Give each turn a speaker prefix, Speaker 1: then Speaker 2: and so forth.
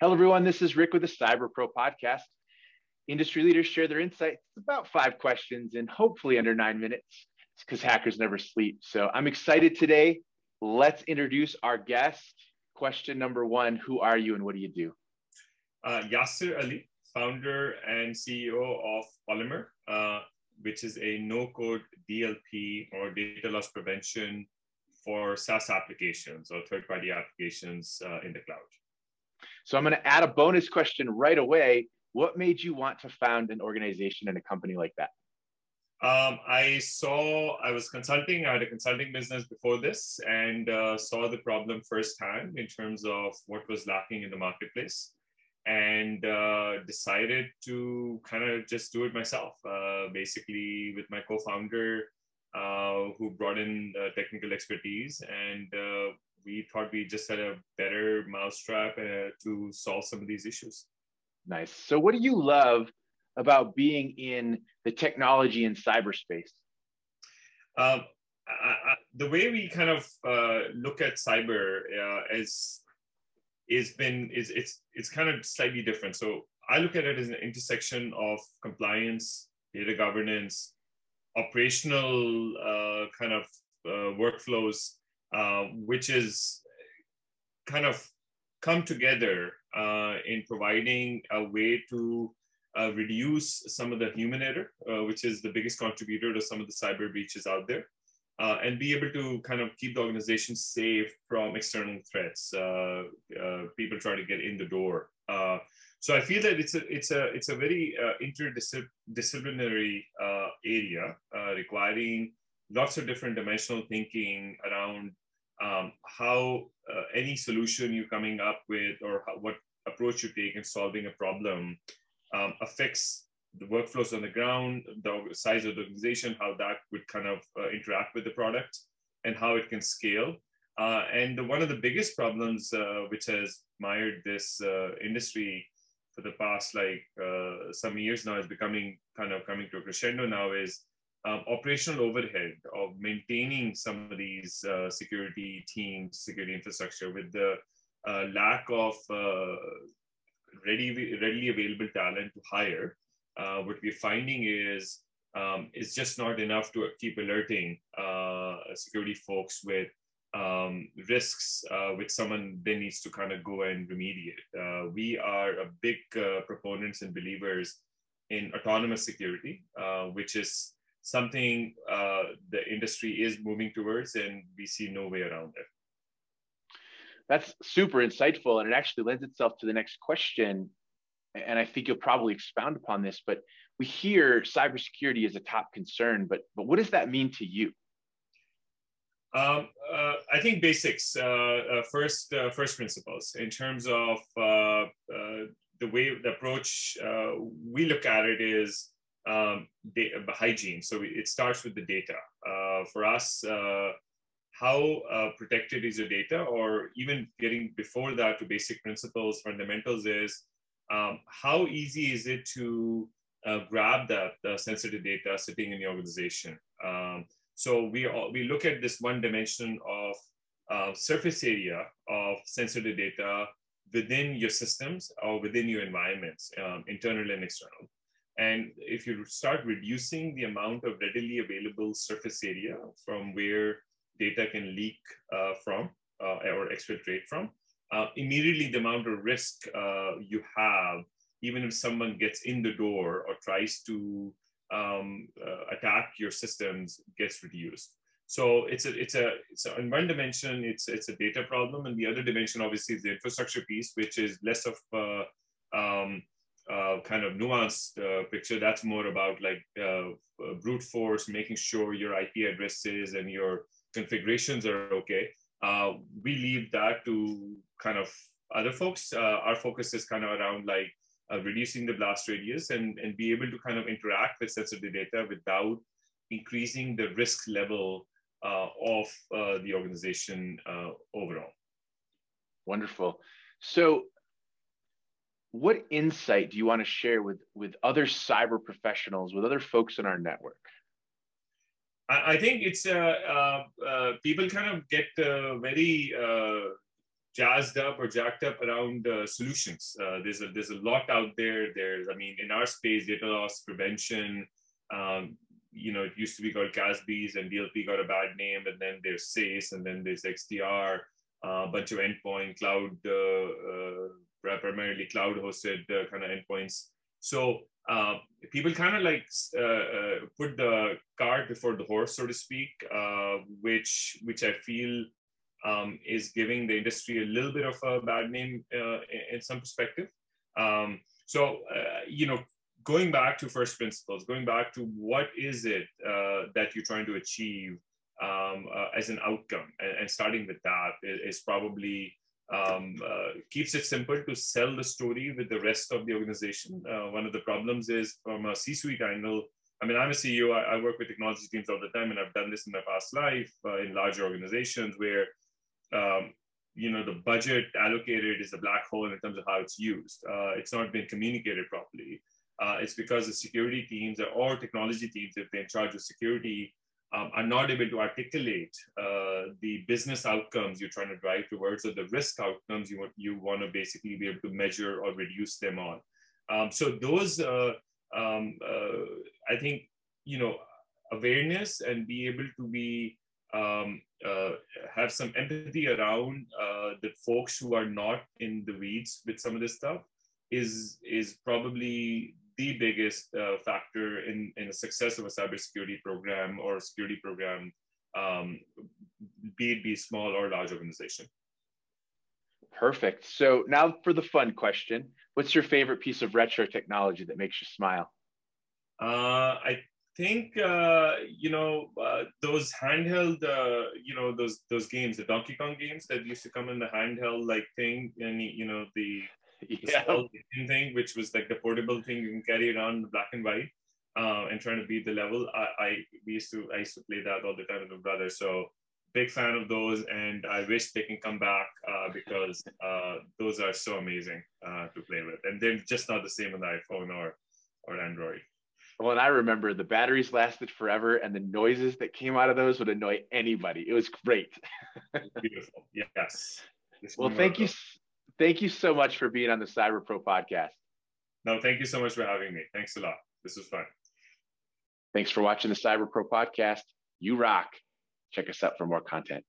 Speaker 1: Hello, everyone. This is Rick with the Cyber Pro podcast. Industry leaders share their insights. It's about five questions and hopefully under nine minutes because hackers never sleep. So I'm excited today. Let's introduce our guest. Question number one Who are you and what do you do?
Speaker 2: Uh, Yasir Ali, founder and CEO of Polymer, uh, which is a no code DLP or data loss prevention for SaaS applications or third party applications uh, in the cloud.
Speaker 1: So I'm going to add a bonus question right away. What made you want to found an organization and a company like that?
Speaker 2: Um, I saw, I was consulting, I had a consulting business before this and uh, saw the problem firsthand in terms of what was lacking in the marketplace and uh, decided to kind of just do it myself. Uh, basically, with my co founder, uh, who brought in technical expertise and uh, we thought we just had a better mousetrap uh, to solve some of these issues.
Speaker 1: Nice. So, what do you love about being in the technology and cyberspace?
Speaker 2: Um, I, I, the way we kind of uh, look at cyber uh, is is been is it's it's kind of slightly different. So I look at it as an intersection of compliance, data governance, operational uh, kind of uh, workflows, uh, which is kind of come together uh, in providing a way to uh, reduce some of the human error, uh, which is the biggest contributor to some of the cyber breaches out there, uh, and be able to kind of keep the organization safe from external threats. people try to get in the door. so I feel that it's a it's a it's a very interdisciplinary area requiring lots of different dimensional thinking around um, how uh, any solution you're coming up with or how, what approach you take in solving a problem um, affects the workflows on the ground, the size of the organization, how that would kind of uh, interact with the product, and how it can scale. Uh, and the, one of the biggest problems uh, which has mired this uh, industry for the past like uh, some years now is becoming kind of coming to a crescendo now is um, operational overhead of maintaining some of these uh, security teams, security infrastructure with the uh, lack of uh, ready, readily available talent to hire. Uh, what we're finding is um, it's just not enough to keep alerting uh, security folks with um, risks uh, which someone then needs to kind of go and remediate. we are a big proponents and believers in autonomous security, which is something uh, the industry is moving towards, and we see no way around it.
Speaker 1: That's super insightful, and it actually lends itself to the next question. And I think you'll probably expound upon this, but we hear cybersecurity is a top concern, but but what does that mean to you?
Speaker 2: Um, uh, I think basics, uh, uh, first, uh, first principles in terms of uh, uh, the way the approach we look at it is um, hygiene. So it starts with the data. Uh, for us, uh, how uh, protected is your data, or even getting before that to basic principles, fundamentals is um, how easy is it to uh, grab that sensitive data sitting in the organization. Um, so we all, we look at this one dimension of uh, surface area of sensitive data within your systems or within your environments, um, internal and external. And if you start reducing the amount of readily available surface area from where data can leak uh, from uh, or exfiltrate from, uh, immediately the amount of risk uh, you have, even if someone gets in the door or tries to um, uh, attack your systems, gets reduced. So it's a it's a it's a, in one dimension it's it's a data problem, and the other dimension obviously is the infrastructure piece, which is less of uh, um, uh, kind of nuanced uh, picture. That's more about like uh, uh brute force, making sure your IP addresses and your configurations are okay. Uh, we leave that to kind of other folks. Uh, our focus is kind of around like reducing the blast radius and, and be able to kind of interact with sensitive data without increasing the risk level of the organization overall.
Speaker 1: Wonderful. So what insight do you want to share with with other cyber professionals with other folks in our network
Speaker 2: i, I think it's uh, uh, uh, people kind of get uh, very uh, jazzed up or jacked up around uh, solutions. Uh, there's a there's a lot out there. There's I mean in our space, data loss prevention. Um, you know, it used to be called CASBs, and DLP got a bad name, and then there's SASE, and then there's XDR, uh, a bunch of endpoint cloud, uh, uh, primarily cloud hosted kind of endpoints. So uh, people kind of like uh, uh, put the cart before the horse, so to speak, which which I feel um, is giving the industry a little bit of a bad name uh, in some perspective. Um, so, uh, you know, going back to first principles, going back to what is it uh, that you're trying to achieve um, uh, as an outcome, and, and, starting with that is, is probably um, uh, keeps it simple to sell the story with the rest of the organization. Uh, one of the problems is from a C-suite angle. I mean, I'm a CEO. I, I, work with technology teams all the time, and I've done this in my past life in larger organizations where um, you know the budget allocated is a black hole in terms of how it's used. Uh, it's not been communicated properly. Uh, it's because the security teams or technology teams, if they're in charge of security, um, are not able to articulate uh, the business outcomes you're trying to drive towards or the risk outcomes you want you want to basically be able to measure or reduce them on. Um, so those, uh, um, uh, I think, you know, awareness and be able to be um, uh, have some empathy around uh, the folks who are not in the weeds with some of this stuff is is probably the biggest uh, factor in in the success of a cybersecurity program or security program, um, be it be small or large organization.
Speaker 1: Perfect. So now for the fun question: What's your favorite piece of retro technology that makes you smile?
Speaker 2: Uh, I think uh, you know uh, those handheld, uh, you know those those games, the Donkey Kong games that used to come in the handheld like thing, and you know the, yeah. thing, which was like the portable thing you can carry around black and white, uh, and trying to beat the level. I, I we used to I used to play that all the time with my brother. So big fan of those, and I wish they can come back uh, because uh, those are so amazing uh, to play with, and they're just not the same on the iPhone or or Android.
Speaker 1: Well, and I remember the batteries lasted forever, and the noises that came out of those would annoy anybody. It was great.
Speaker 2: Beautiful. Yes.
Speaker 1: well, thank you, thank you so much for being on the Cyber Pro podcast.
Speaker 2: No, thank you so much for having me. Thanks a lot. This was fun.
Speaker 1: Thanks for watching the Cyber Pro podcast. You rock. Check us out for more content.